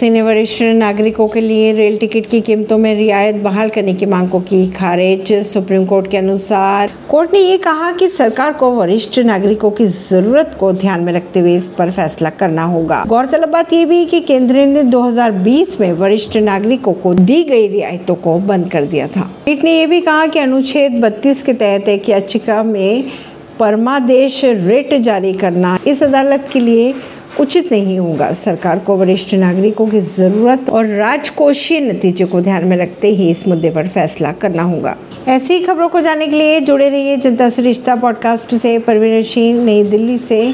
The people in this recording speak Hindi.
ने वरिष्ठ नागरिकों के लिए रेल टिकट की कीमतों में रियायत बहाल करने की मांग को की खारिज। सुप्रीम कोर्ट के अनुसार कोर्ट ने ये कहा कि सरकार को वरिष्ठ नागरिकों की ज़रूरत को ध्यान में रखते हुए इस पर फैसला करना होगा। गौरतलब बात ये भी कि केंद्र ने 2020 में वरिष्ठ नागरिकों को दी गई रियायतों को बंद कर दिया था। पीठ ने यह भी कहा कि अनुच्छेद 32 के तहत एक याचिका में परमादेश रेट जारी करना इस अदालत के लिए उचित नहीं होगा। सरकार को, वरिष्ठ नागरिकों की ज़रूरत और राजकोषीय नतीजे को ध्यान में रखते ही इस मुद्दे पर फैसला करना होगा। ऐसी खबरों को जानने के लिए जुड़े रहिए जनता से रिश्ता पॉडकास्ट से। परवीन सिंह नई दिल्ली से।